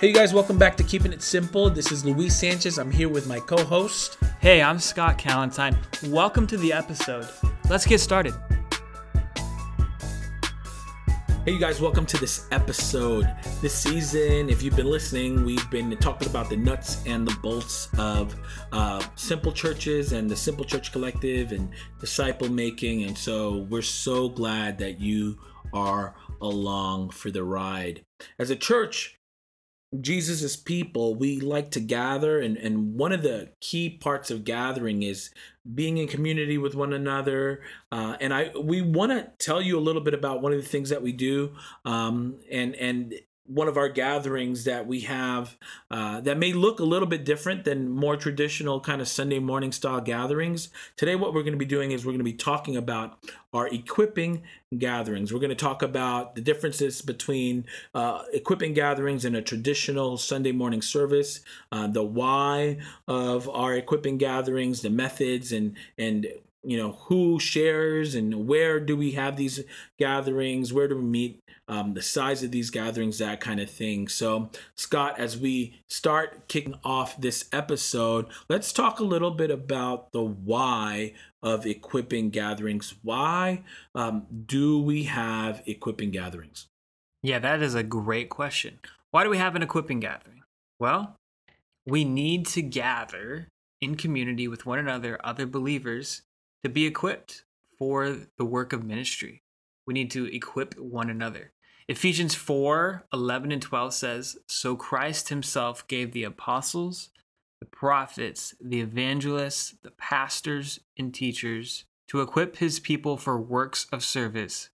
Hey, you guys, welcome back to Keeping It Simple. This is Luis Sanchez. I'm here with my co host. Hey, I'm Scott Calentine. Welcome to the episode. Let's get started. Hey, you guys, welcome to this episode. This season, if you've been listening, we've been talking about the nuts and the bolts of uh, simple churches and the Simple Church Collective and disciple making. And so we're so glad that you are along for the ride. As a church, Jesus' people, we like to gather, and, and one of the key parts of gathering is being in community with one another. Uh, and I we want to tell you a little bit about one of the things that we do, um, and and one of our gatherings that we have uh, that may look a little bit different than more traditional kind of Sunday morning style gatherings. Today, what we're going to be doing is we're going to be talking about our equipping gatherings. We're going to talk about the differences between uh, equipping gatherings and a traditional Sunday morning service, uh, the why of our equipping gatherings, the methods, and and you know who shares and where do we have these gatherings where do we meet um, the size of these gatherings, that kind of thing. So, Scott, as we start kicking off this episode, let's talk a little bit about the why of equipping gatherings. Why um, do we have equipping gatherings? Yeah, that is a great question. Why do we have an equipping gathering? Well, we need to gather in community with one another, other believers, to be equipped for the work of ministry. We need to equip one another. Ephesians 4 11 and 12 says, So Christ himself gave the apostles, the prophets, the evangelists, the pastors, and teachers to equip his people for works of service,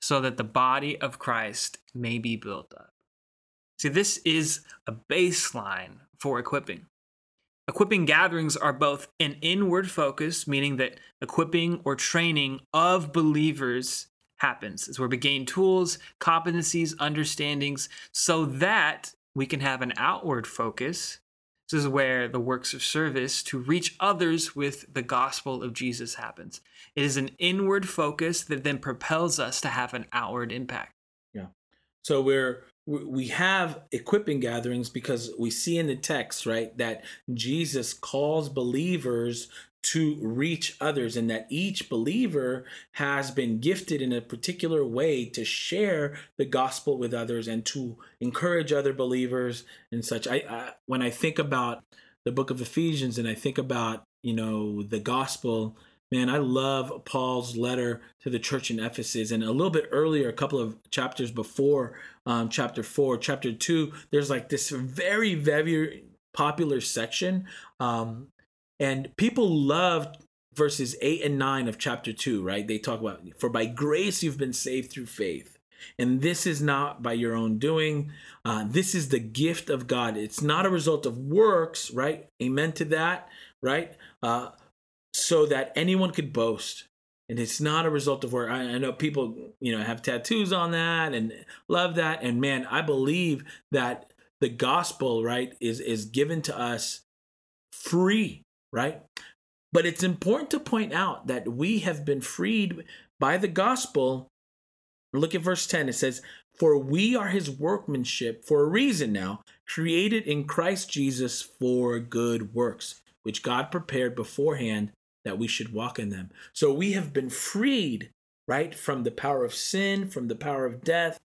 so that the body of Christ may be built up. See, this is a baseline for equipping. Equipping gatherings are both an inward focus, meaning that equipping or training of believers happens. It's where we gain tools, competencies, understandings, so that we can have an outward focus. This is where the works of service to reach others with the gospel of Jesus happens. It is an inward focus that then propels us to have an outward impact. Yeah. So we're we have equipping gatherings because we see in the text, right, that Jesus calls believers to reach others and that each believer has been gifted in a particular way to share the gospel with others and to encourage other believers and such. I, I, when i think about the book of ephesians and i think about you know the gospel man i love paul's letter to the church in ephesus and a little bit earlier a couple of chapters before um, chapter 4 chapter 2 there's like this very very popular section um, and people loved verses 8 and 9 of chapter 2, right? They talk about, for by grace you've been saved through faith. And this is not by your own doing. Uh, this is the gift of God. It's not a result of works, right? Amen to that, right? Uh, so that anyone could boast. And it's not a result of work. I, I know people, you know, have tattoos on that and love that. And man, I believe that the gospel, right, is is given to us free right? But it's important to point out that we have been freed by the gospel. Look at verse 10. It says, For we are his workmanship for a reason now, created in Christ Jesus for good works, which God prepared beforehand that we should walk in them. So we have been freed, right, from the power of sin, from the power of death,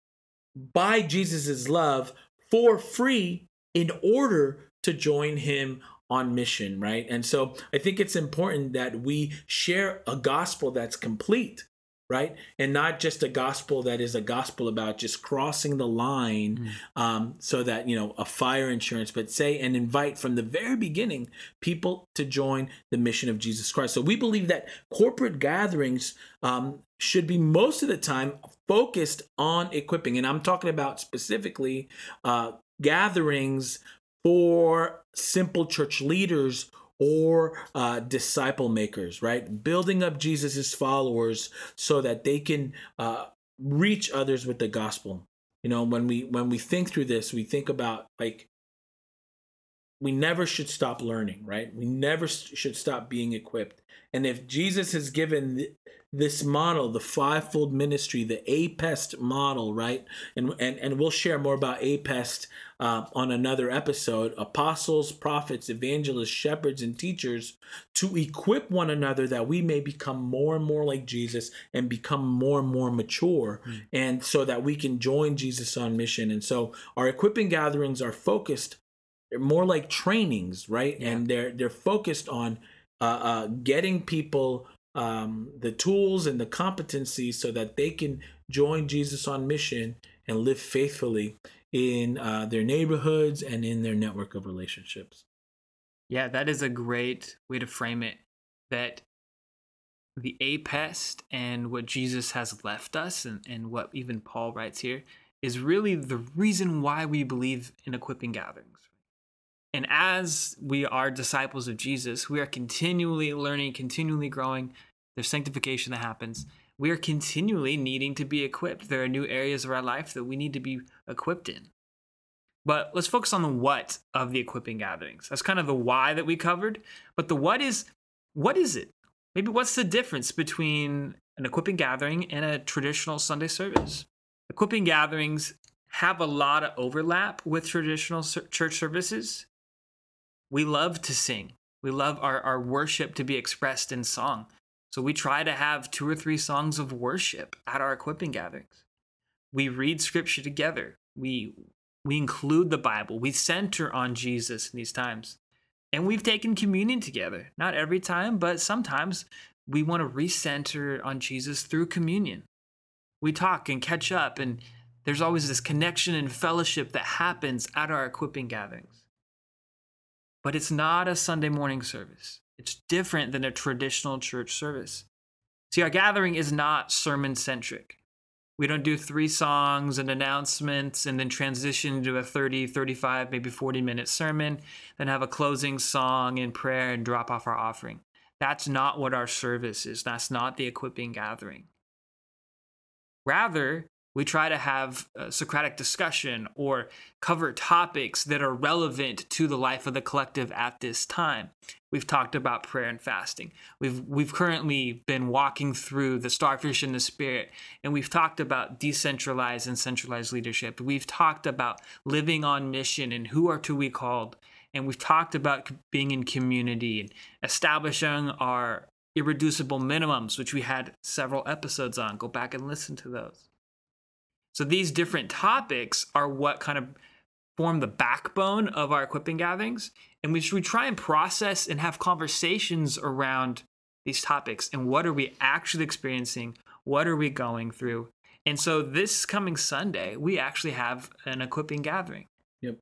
by Jesus' love for free in order to join him on mission, right? And so I think it's important that we share a gospel that's complete, right? And not just a gospel that is a gospel about just crossing the line mm. um, so that, you know, a fire insurance, but say and invite from the very beginning people to join the mission of Jesus Christ. So we believe that corporate gatherings um, should be most of the time focused on equipping. And I'm talking about specifically uh, gatherings for simple church leaders or uh, disciple makers, right? Building up Jesus's followers so that they can uh, reach others with the gospel. You know, when we when we think through this, we think about like we never should stop learning, right? We never should stop being equipped. And if Jesus has given this model, the fivefold ministry, the APEST model, right? And and and we'll share more about APEST uh, on another episode. Apostles, prophets, evangelists, shepherds, and teachers to equip one another that we may become more and more like Jesus and become more and more mature, mm. and so that we can join Jesus on mission. And so our equipping gatherings are focused more like trainings, right? Yeah. And they're they're focused on uh, uh, getting people um, the tools and the competencies so that they can join Jesus on mission and live faithfully in uh, their neighborhoods and in their network of relationships. Yeah, that is a great way to frame it. That the apest and what Jesus has left us, and, and what even Paul writes here, is really the reason why we believe in equipping gatherings. And as we are disciples of Jesus, we are continually learning, continually growing. There's sanctification that happens. We are continually needing to be equipped. There are new areas of our life that we need to be equipped in. But let's focus on the what of the equipping gatherings. That's kind of the why that we covered. But the what is what is it? Maybe what's the difference between an equipping gathering and a traditional Sunday service? Equipping gatherings have a lot of overlap with traditional church services we love to sing. We love our, our worship to be expressed in song. So we try to have two or three songs of worship at our equipping gatherings. We read scripture together. We we include the Bible. We center on Jesus in these times. And we've taken communion together. Not every time, but sometimes we want to recenter on Jesus through communion. We talk and catch up, and there's always this connection and fellowship that happens at our equipping gatherings but it's not a Sunday morning service. It's different than a traditional church service. See, our gathering is not sermon centric. We don't do three songs and announcements and then transition to a 30, 35, maybe 40 minute sermon, then have a closing song and prayer and drop off our offering. That's not what our service is. That's not the equipping gathering. Rather, we try to have Socratic discussion or cover topics that are relevant to the life of the collective at this time. We've talked about prayer and fasting. We've we've currently been walking through the starfish in the spirit, and we've talked about decentralized and centralized leadership. We've talked about living on mission and who are to we called. And we've talked about being in community and establishing our irreducible minimums, which we had several episodes on. Go back and listen to those. So these different topics are what kind of form the backbone of our equipping gatherings. And we, we try and process and have conversations around these topics and what are we actually experiencing? What are we going through? And so this coming Sunday, we actually have an equipping gathering. Yep.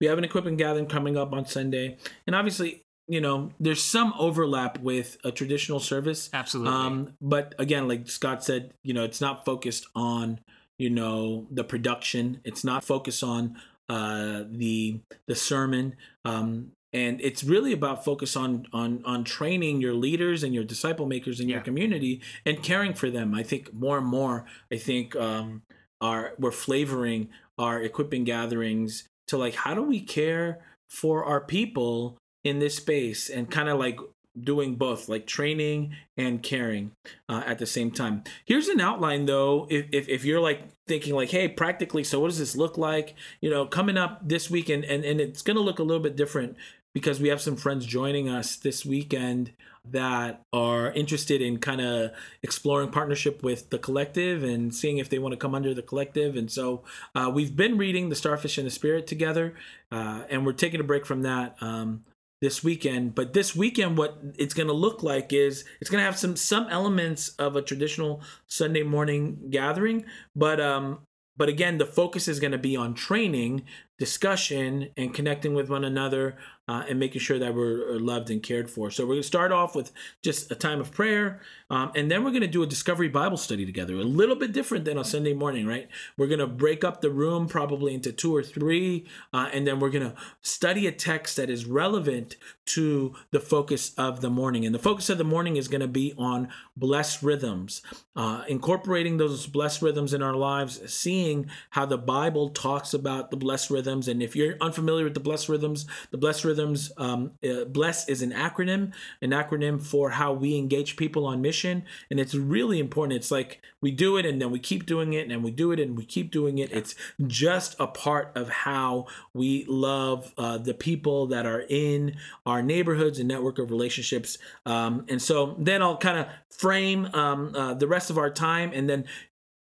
We have an equipping gathering coming up on Sunday. And obviously, you know, there's some overlap with a traditional service. Absolutely. Um, but again, like Scott said, you know, it's not focused on you know the production. It's not focused on uh the the sermon um and it's really about focus on on on training your leaders and your disciple makers in yeah. your community and caring for them. I think more and more i think um are we're flavoring our equipping gatherings to like how do we care for our people in this space? And kind of like doing both like training and caring uh, at the same time here's an outline though if, if, if, you're like thinking like hey practically so what does this look like you know coming up this week and, and, and it's going to look a little bit different because we have some friends joining us this weekend that are interested in kind of exploring partnership with the collective and seeing if they want to come under the collective. And so uh, we've been reading The Starfish and the Spirit together, uh, and we're taking a break from that. Um, this weekend. But this weekend, what it's going to look like is it's going to have some some elements of a traditional Sunday morning gathering, but um, but again, the focus is going to be on training, discussion, and connecting with one another uh, and making sure that we're loved and cared for. So we're going to start off with just a time of prayer, um, and then we're going to do a discovery Bible study together. A little bit different than on Sunday morning, right? We're going to break up the room probably into two or three, uh, and then we're going to study a text that is relevant to the focus of the morning. And the focus of the morning is going to be on blessed rhythms, uh, incorporating those blessed rhythms in our lives, seeing how the Bible talks about the blessed rhythms Rhythms. And if you're unfamiliar with the Bless Rhythms, the Bless Rhythms, um, uh, Bless is an acronym, an acronym for how we engage people on mission. And it's really important. It's like we do it and then we keep doing it and we do it and we keep doing it. It's just a part of how we love uh, the people that are in our neighborhoods and network of relationships. Um, and so then I'll kind of frame um, uh, the rest of our time and then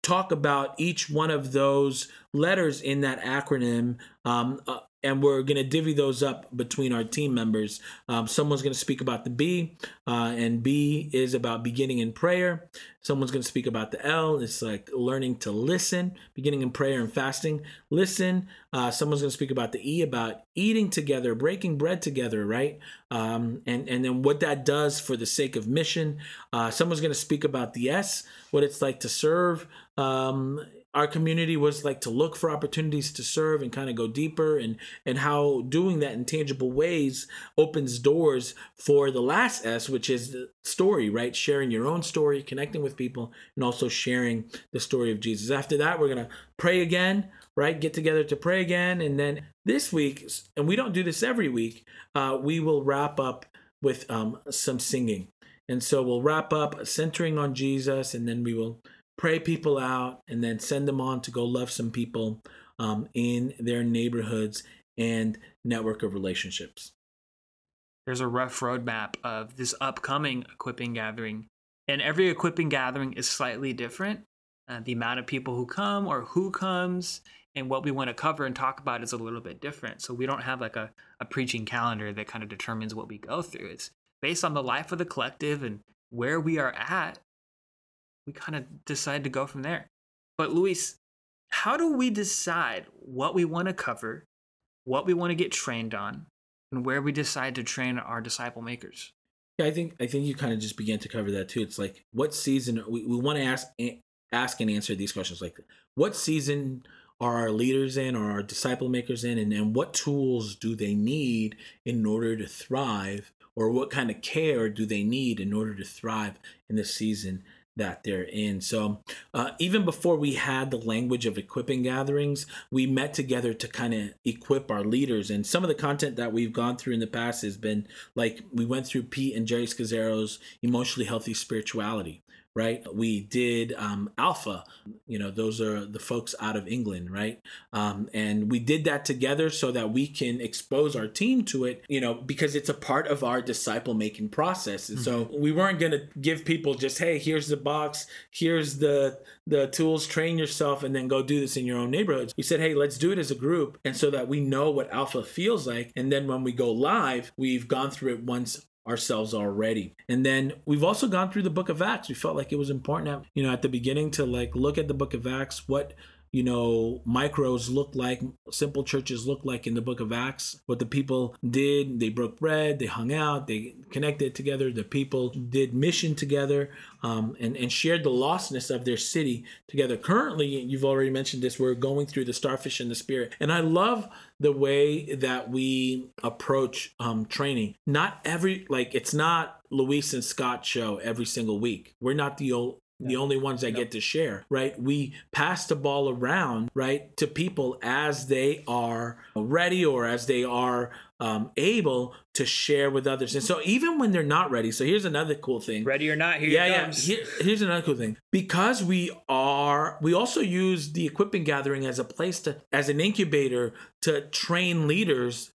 talk about each one of those letters in that acronym um, uh, and we're going to divvy those up between our team members. Um, someone's going to speak about the B, uh, and B is about beginning in prayer. Someone's going to speak about the L. It's like learning to listen, beginning in prayer and fasting. Listen. Uh, someone's going to speak about the E, about eating together, breaking bread together, right? Um, and and then what that does for the sake of mission. Uh, someone's going to speak about the S, what it's like to serve. Um, our community was like to look for opportunities to serve and kind of go deeper and and how doing that in tangible ways opens doors for the last s which is the story right? Sharing your own story connecting with people and also sharing the story of jesus. After that we're to pray again right? Get together to pray again and then this week and we don't do this every week uh, we will wrap up with um, some singing. And so we'll wrap up centering on jesus and then we will pray people out, and then send them on to go love some people um, in their neighborhoods and network of relationships. There's a rough roadmap of this upcoming equipping gathering, and every equipping gathering is slightly different. Uh, the amount of people who come or who comes and what we want to cover and talk about is a little bit different. So we don't have like a, a preaching calendar that kind of determines what we go through. It's based on the life of the collective and where we are at we kind of decide to go from there. But Luis, how do we decide what we want to cover, what we want to get trained on, and where we decide to train our disciple makers? Yeah, I think I think you kind of just began to cover that too. It's like what season we, we want to ask ask and answer these questions like what season are our leaders in or our disciple makers in and, and what tools do they need in order to thrive or what kind of care do they need in order to thrive in this season that they're in. So uh, even before we had the language of equipping gatherings, we met together to kind of equip our leaders. And some of the content that we've gone through in the past has been like we went through Pete and Geri Scazzero's emotionally healthy spirituality right? We did um, Alpha, you know, those are the folks out of England, right? Um, and we did that together so that we can expose our team to it, you know, because it's a part of our disciple making process. And mm-hmm. so we weren't going to give people just, hey, here's the box, here's the the tools, train yourself, and then go do this in your own neighborhoods. We said, hey, let's do it as a group, and so that we know what Alpha feels like, and then when we go live, we've gone through it once ourselves already. And then we've also gone through the book of Acts. We felt like it was important, at, you know, at the beginning to like look at the book of Acts, what you know, micros look like, simple churches look like in the book of Acts. What the people did, they broke bread, they hung out, they connected together. The people did mission together um, and, and shared the lostness of their city together. Currently, you've already mentioned this, we're going through the starfish in the spirit. And I love the way that we approach um, training. Not every, like, it's not Luis and Scott show every single week. We're not the old the only ones that get to share, right? We pass the ball around, right, to people as they are ready or as they are um, able to share with others. And so even when they're not ready, so here's another cool thing. Ready or not, here yeah, yeah. Here, here's another cool thing. Because we are, we also use the equipping gathering as a place to, as an incubator to train leaders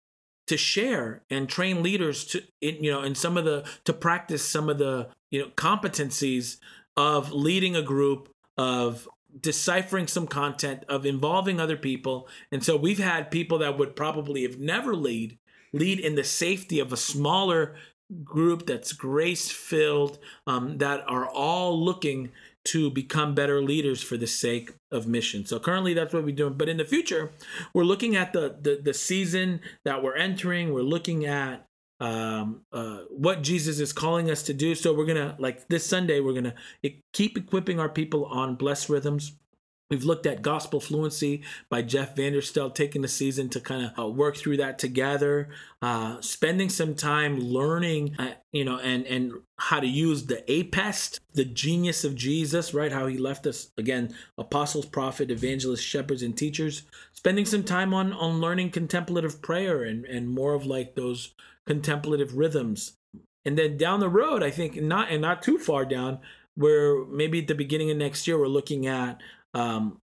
to share and train leaders to, you know, in some of the to practice some of the you know competencies of leading a group, of deciphering some content, of involving other people. And so we've had people that would probably have never lead lead in the safety of a smaller group that's grace filled, um, that are all looking to become better leaders for the sake of mission. So currently that's what we're doing. But in the future, we're looking at the the, the season that we're entering. We're looking at um, uh, what Jesus is calling us to do. So we're gonna like this Sunday, we're gonna keep equipping our people on blessed rhythms. We've looked at Gospel Fluency by Jeff Vanderstelt, taking the season to kind of uh, work through that together, uh, spending some time learning, uh, you know, and and how to use the APEST, the genius of Jesus, right? How he left us again, apostles, prophet, evangelists, shepherds, and teachers. Spending some time on on learning contemplative prayer and and more of like those contemplative rhythms. And then down the road, I think not and not too far down, where maybe at the beginning of next year we're looking at um,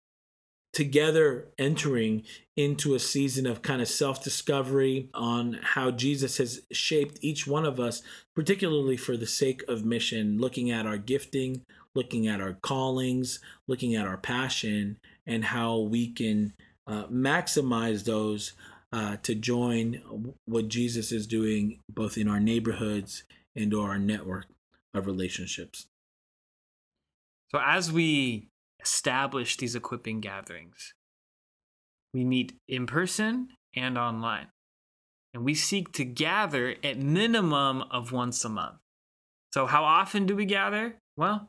together entering into a season of kind of self discovery on how Jesus has shaped each one of us, particularly for the sake of mission, looking at our gifting, looking at our callings, looking at our passion, and how we can uh, maximize those uh, to join what Jesus is doing both in our neighborhoods and our network of relationships. So, as we establish these equipping gatherings. We meet in person and online. And we seek to gather at minimum of once a month. So how often do we gather? Well,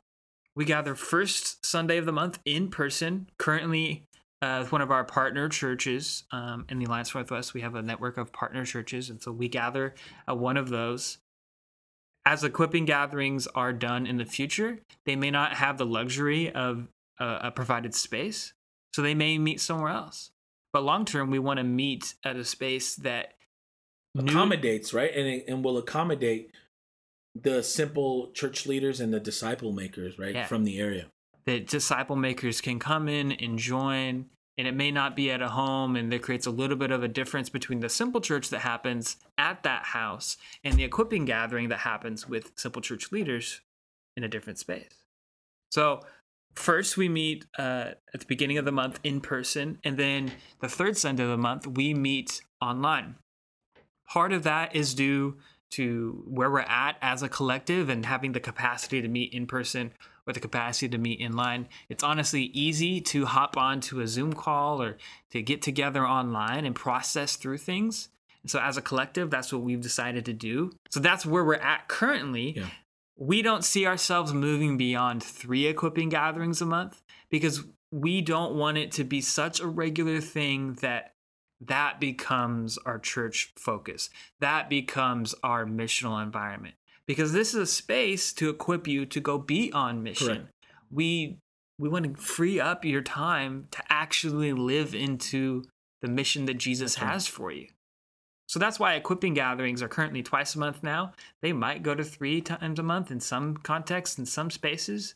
we gather first Sunday of the month in person. Currently, uh, with one of our partner churches um, in the Alliance Northwest, we have a network of partner churches, and so we gather at one of those as equipping gatherings are done in the future, they may not have the luxury of a, a provided space. So they may meet somewhere else. But long term, we want to meet at a space that accommodates, new- right? And, and will accommodate the simple church leaders and the disciple makers, right, yeah. from the area. That disciple makers can come in and join, and it may not be at a home, and there creates a little bit of a difference between the simple church that happens at that house and the equipping gathering that happens with simple church leaders in a different space. So First, we meet uh, at the beginning of the month in person, and then the third Sunday of the month, we meet online. Part of that is due to where we're at as a collective and having the capacity to meet in person or the capacity to meet in line. It's honestly easy to hop onto a Zoom call or to get together online and process through things. And so, as a collective, that's what we've decided to do. So, that's where we're at currently. Yeah we don't see ourselves moving beyond three equipping gatherings a month because we don't want it to be such a regular thing that that becomes our church focus that becomes our missional environment because this is a space to equip you to go be on mission Correct. we we want to free up your time to actually live into the mission that jesus has for you so that's why equipping gatherings are currently twice a month now. They might go to three times a month in some contexts, in some spaces.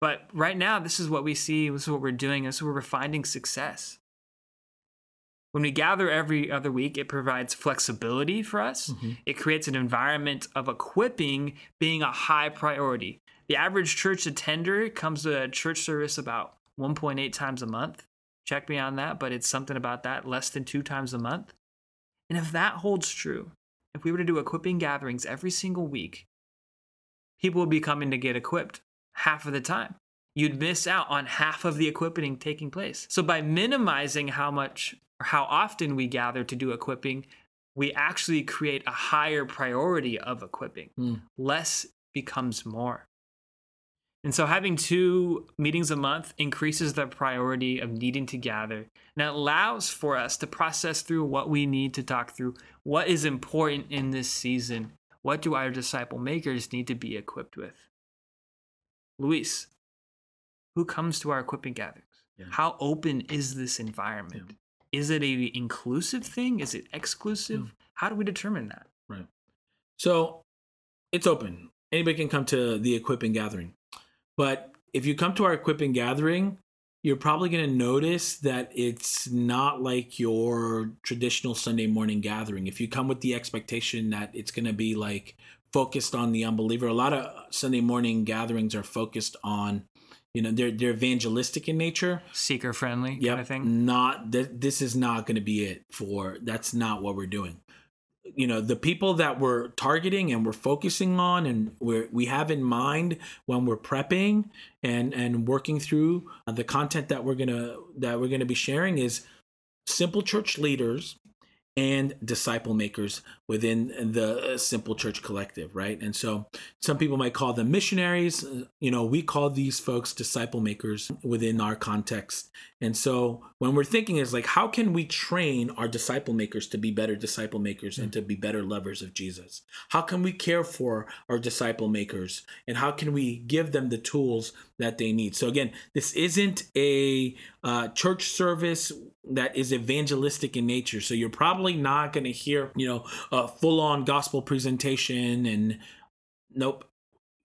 But right now, this is what we see, this is what we're doing, this is where we're finding success. When we gather every other week, it provides flexibility for us. Mm-hmm. It creates an environment of equipping being a high priority. The average church attender comes to a church service about 1.8 times a month. Check me on that, but it's something about that, less than two times a month. And if that holds true, if we were to do equipping gatherings every single week, people would be coming to get equipped half of the time. You'd miss out on half of the equipping taking place. So by minimizing how much or how often we gather to do equipping, we actually create a higher priority of equipping. Mm. Less becomes more. And so having two meetings a month increases the priority of needing to gather and it allows for us to process through what we need to talk through, what is important in this season. What do our disciple makers need to be equipped with? Luis, who comes to our equipping gatherings? Yeah. How open is this environment? Yeah. Is it a inclusive thing? Is it exclusive? Yeah. How do we determine that? Right. So it's open. Anybody can come to the equipping gathering. But if you come to our equipping gathering, you're probably going to notice that it's not like your traditional Sunday morning gathering. If you come with the expectation that it's going to be like focused on the unbeliever, a lot of Sunday morning gatherings are focused on, you know, they're they're evangelistic in nature, seeker friendly yep, kind of thing. Not that this is not going to be it for. That's not what we're doing you know the people that we're targeting and we're focusing on and we we have in mind when we're prepping and and working through uh, the content that we're gonna that we're gonna be sharing is simple church leaders and disciple makers within the uh, simple church collective right? And so some people might call them missionaries. You know we call these folks disciple makers within our context and so when we're thinking is like how can we train our disciple makers to be better disciple makers and to be better lovers of jesus how can we care for our disciple makers and how can we give them the tools that they need so again this isn't a uh, church service that is evangelistic in nature. So you're probably not going to hear, you know, a full on gospel presentation and nope.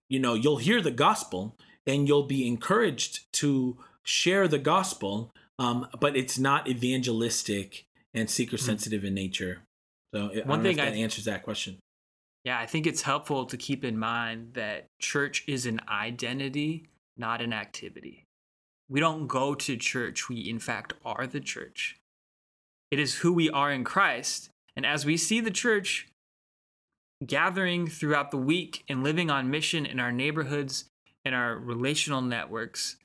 You know, you'll hear the gospel and you'll be encouraged to share the gospel, um, but it's not evangelistic and seeker hmm. sensitive mm-hmm. in nature. So one thing that I, answers that question. Yeah, I think it's helpful to keep in mind that church is an identity, not an activity. We don't go to church, we in fact are the church. It is who we are in Christ. And as we see the church gathering throughout the week and living on mission in our neighborhoods and our relational networks,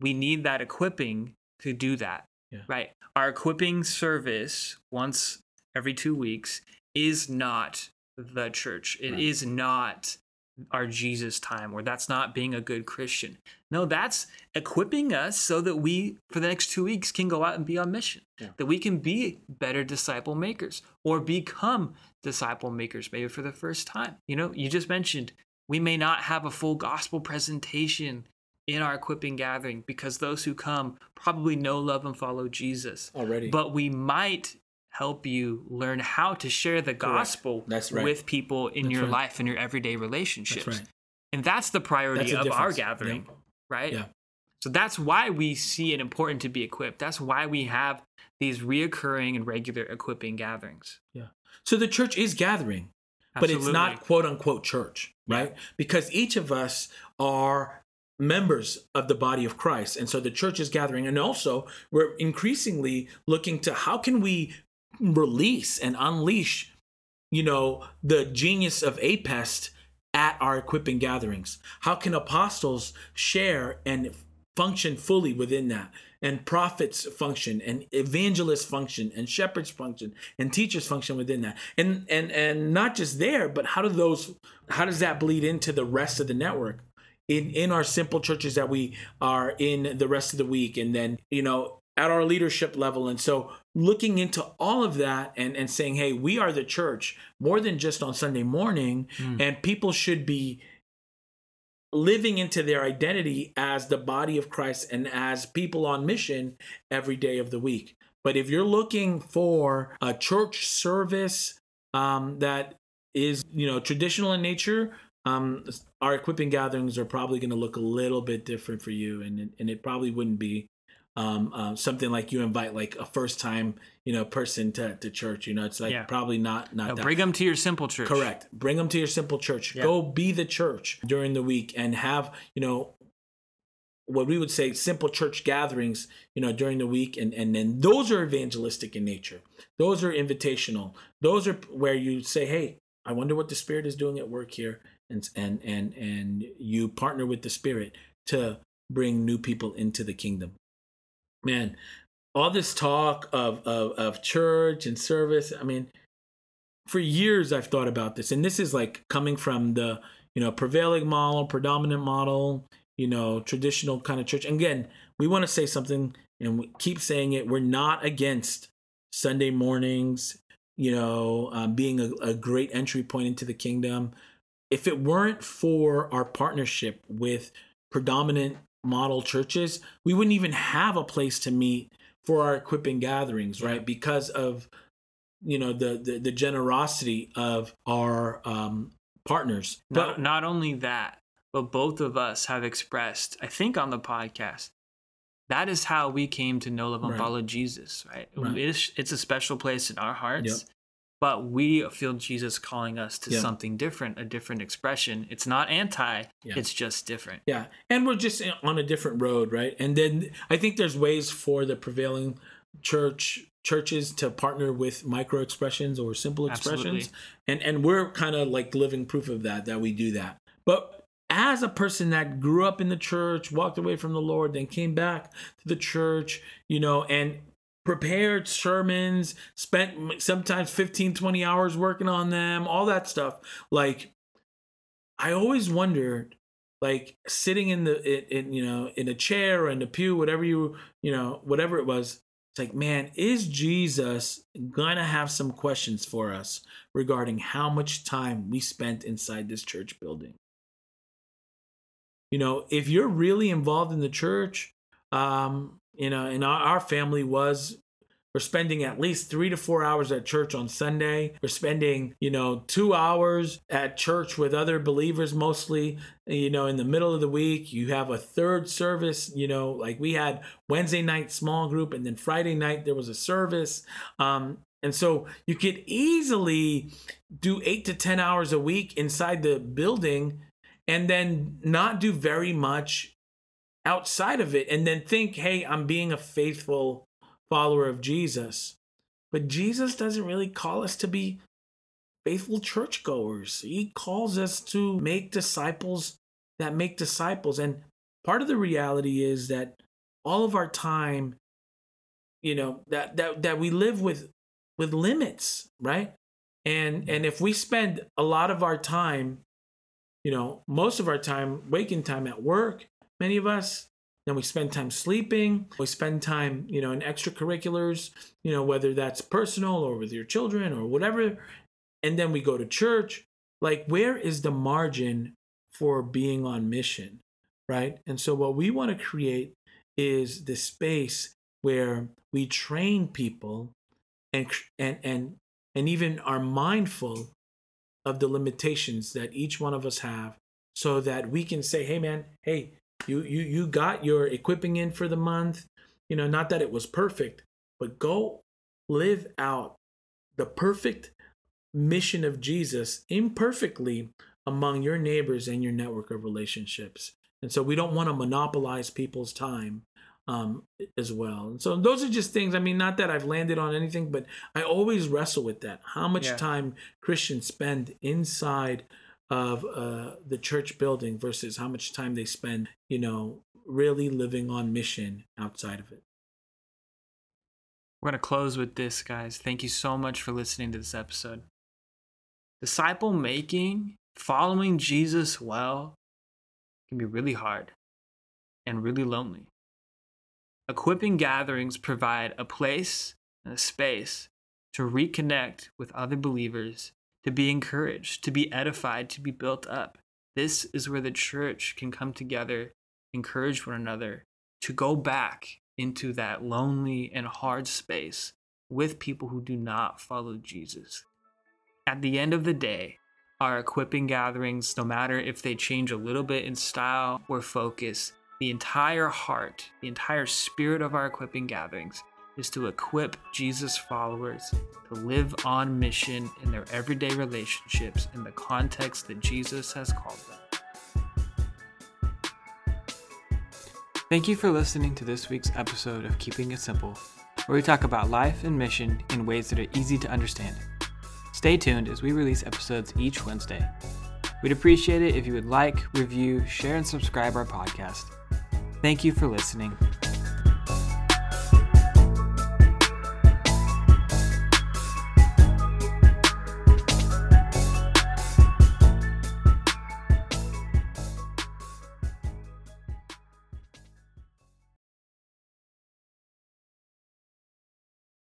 we need that equipping to do that. Yeah. Right? Our equipping service once every two weeks is not the church. It right. is not our Jesus time, or that's not being a good Christian. No, that's equipping us so that we, for the next two weeks, can go out and be on mission, yeah. that we can be better disciple makers or become disciple makers, maybe for the first time. You know, you just mentioned we may not have a full gospel presentation in our equipping gathering because those who come probably know, love, and follow Jesus already. But we might help you learn how to share the gospel right. with people in that's your right. life and your everyday relationships. That's right. And that's the priority that's of our gathering, yeah. right? Yeah. So that's why we see it important to be equipped. That's why we have these reoccurring and regular equipping gatherings. Yeah. So the church is gathering, Absolutely. but it's not quote unquote church, right? Yeah. Because each of us are members of the body of Christ. And so the church is gathering. And also, we're increasingly looking to how can we release and unleash, you know, the genius of APEST at our equipping gatherings? How can apostles share and function fully within that? And prophets function and evangelists function and shepherds function and teachers function within that. And and and not just there, but how do those how does that bleed into the rest of the network? In in our simple churches that we are in the rest of the week and then you know at our leadership level. And so looking into all of that and, and saying, hey, we are the church more than just on Sunday morning, mm. and people should be living into their identity as the body of Christ and as people on mission every day of the week. But if you're looking for a church service um, that is, you know, traditional in nature, um, our equipping gatherings are probably going to look a little bit different for you, and and it probably wouldn't be um, uh, something like you invite like a first time you know person to, to church you know? It's like yeah. probably not not no, bring them to your simple church. Correct. Bring them to your simple church. Yeah. go be the church during the week and have you know what we would say simple church gatherings you know during the week and and then those are evangelistic in nature. Those are invitational. Those are where you say hey i wonder what the spirit is doing at work here and and and and you partner with the spirit to bring new people into the kingdom man, all this talk of, of, of church and service, I mean, for years I've thought about this. And this is like coming from the, you know, prevailing model, predominant model, you know, traditional kind of church. And again, we want to say something and we keep saying it. We're not against Sunday mornings, you know, um, being a, a great entry point into the kingdom. If it weren't for our partnership with predominant model churches, we wouldn't even have a place to meet for our equipping gatherings, right? Because of you know the the, the generosity of our um, partners. Not but, not only that, but both of us have expressed, I think, on the podcast. That is how we came to know, love, and right. follow Jesus, right? right. It's, it's a special place in our hearts. Yep but we feel Jesus calling us to yeah. something different, a different expression. It's not anti, yeah. it's just different. Yeah. And we're just on a different road, right? And then I think there's ways for the prevailing church churches to partner with micro expressions or simple expressions. Absolutely. And and we're kind of like living proof of that that we do that. But as a person that grew up in the church, walked away from the Lord, then came back to the church, you know, and prepared sermons, spent sometimes 15, 20 hours working on them, all that stuff. Like, I always wondered, like sitting in the in, in you know in a chair or in a pew, whatever you you know whatever it was. It's like, man, is Jesus gonna have some questions for us regarding how much time we spent inside this church building? You know, if you're really involved in the church, um, you know, and our, our family was we're spending at least three to four hours at church on Sunday. We're spending, you know, two hours at church with other believers mostly. You know, in the middle of the week, you have a third service. You know, like we had Wednesday night small group, and then Friday night there was a service. Um, and so you could easily do eight to 10 hours a week inside the building and then not do very much outside of it and then think, hey, I'm being a faithful follower of Jesus. But Jesus doesn't really call us to be faithful churchgoers. He calls us to make disciples that make disciples. And part of the reality is that all of our time, you know, that that that we live with with limits, right? And and if we spend a lot of our time, you know, most of our time, waking time at work, many of us, then we spend time sleeping. We spend time, you know, in extracurriculars, you know, whether that's personal or with your children or whatever. And then we go to church. Like, where is the margin for being on mission? Right. And so, what we want to create is the space where we train people and, and, and, and even are mindful of the limitations that each one of us have so that we can say, hey, man, hey, you you you got your equipping in for the month you know not that it was perfect but go live out the perfect mission of jesus imperfectly among your neighbors and your network of relationships and so we don't want to monopolize people's time um, as well. And so those are just things. I mean, not that I've landed on anything, but I always wrestle with that. How much yeah. time Christians spend inside of uh, the church building versus how much time they spend, you know, really living on mission outside of it. We're going to close with this, guys. Thank you so much for listening to this episode. Disciple making, following Jesus well, can be really hard and really lonely. Equipping gatherings provide a place and a space to reconnect with other believers to be encouraged, to be edified, to be built up. This is where the church can come together, encourage one another, to go back into that lonely and hard space with people who do not follow Jesus. At the end of the day, our equipping gatherings, no matter if they change a little bit in style or focus, the entire heart, the entire spirit of our equipping gatherings is to equip Jesus followers to live on mission in their everyday relationships in the context that Jesus has called them. Thank you for listening to this week's episode of Keeping It Simple, where we talk about life and mission in ways that are easy to understand. Stay tuned as we release episodes each Wednesday. We'd appreciate it if you would like, review, share, and subscribe our podcast. Thank you for listening.